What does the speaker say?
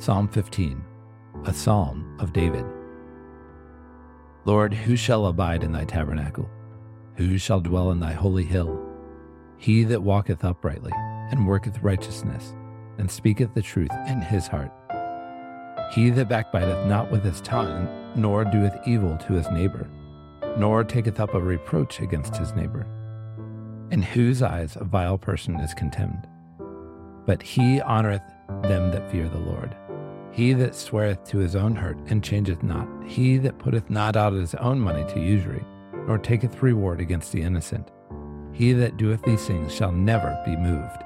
Psalm 15, a psalm of David. Lord, who shall abide in thy tabernacle? Who shall dwell in thy holy hill? He that walketh uprightly, and worketh righteousness, and speaketh the truth in his heart. He that backbiteth not with his tongue, nor doeth evil to his neighbor, nor taketh up a reproach against his neighbor, in whose eyes a vile person is contemned. But he honoureth them that fear the Lord. He that sweareth to his own hurt and changeth not, he that putteth not out his own money to usury, nor taketh reward against the innocent. He that doeth these things shall never be moved.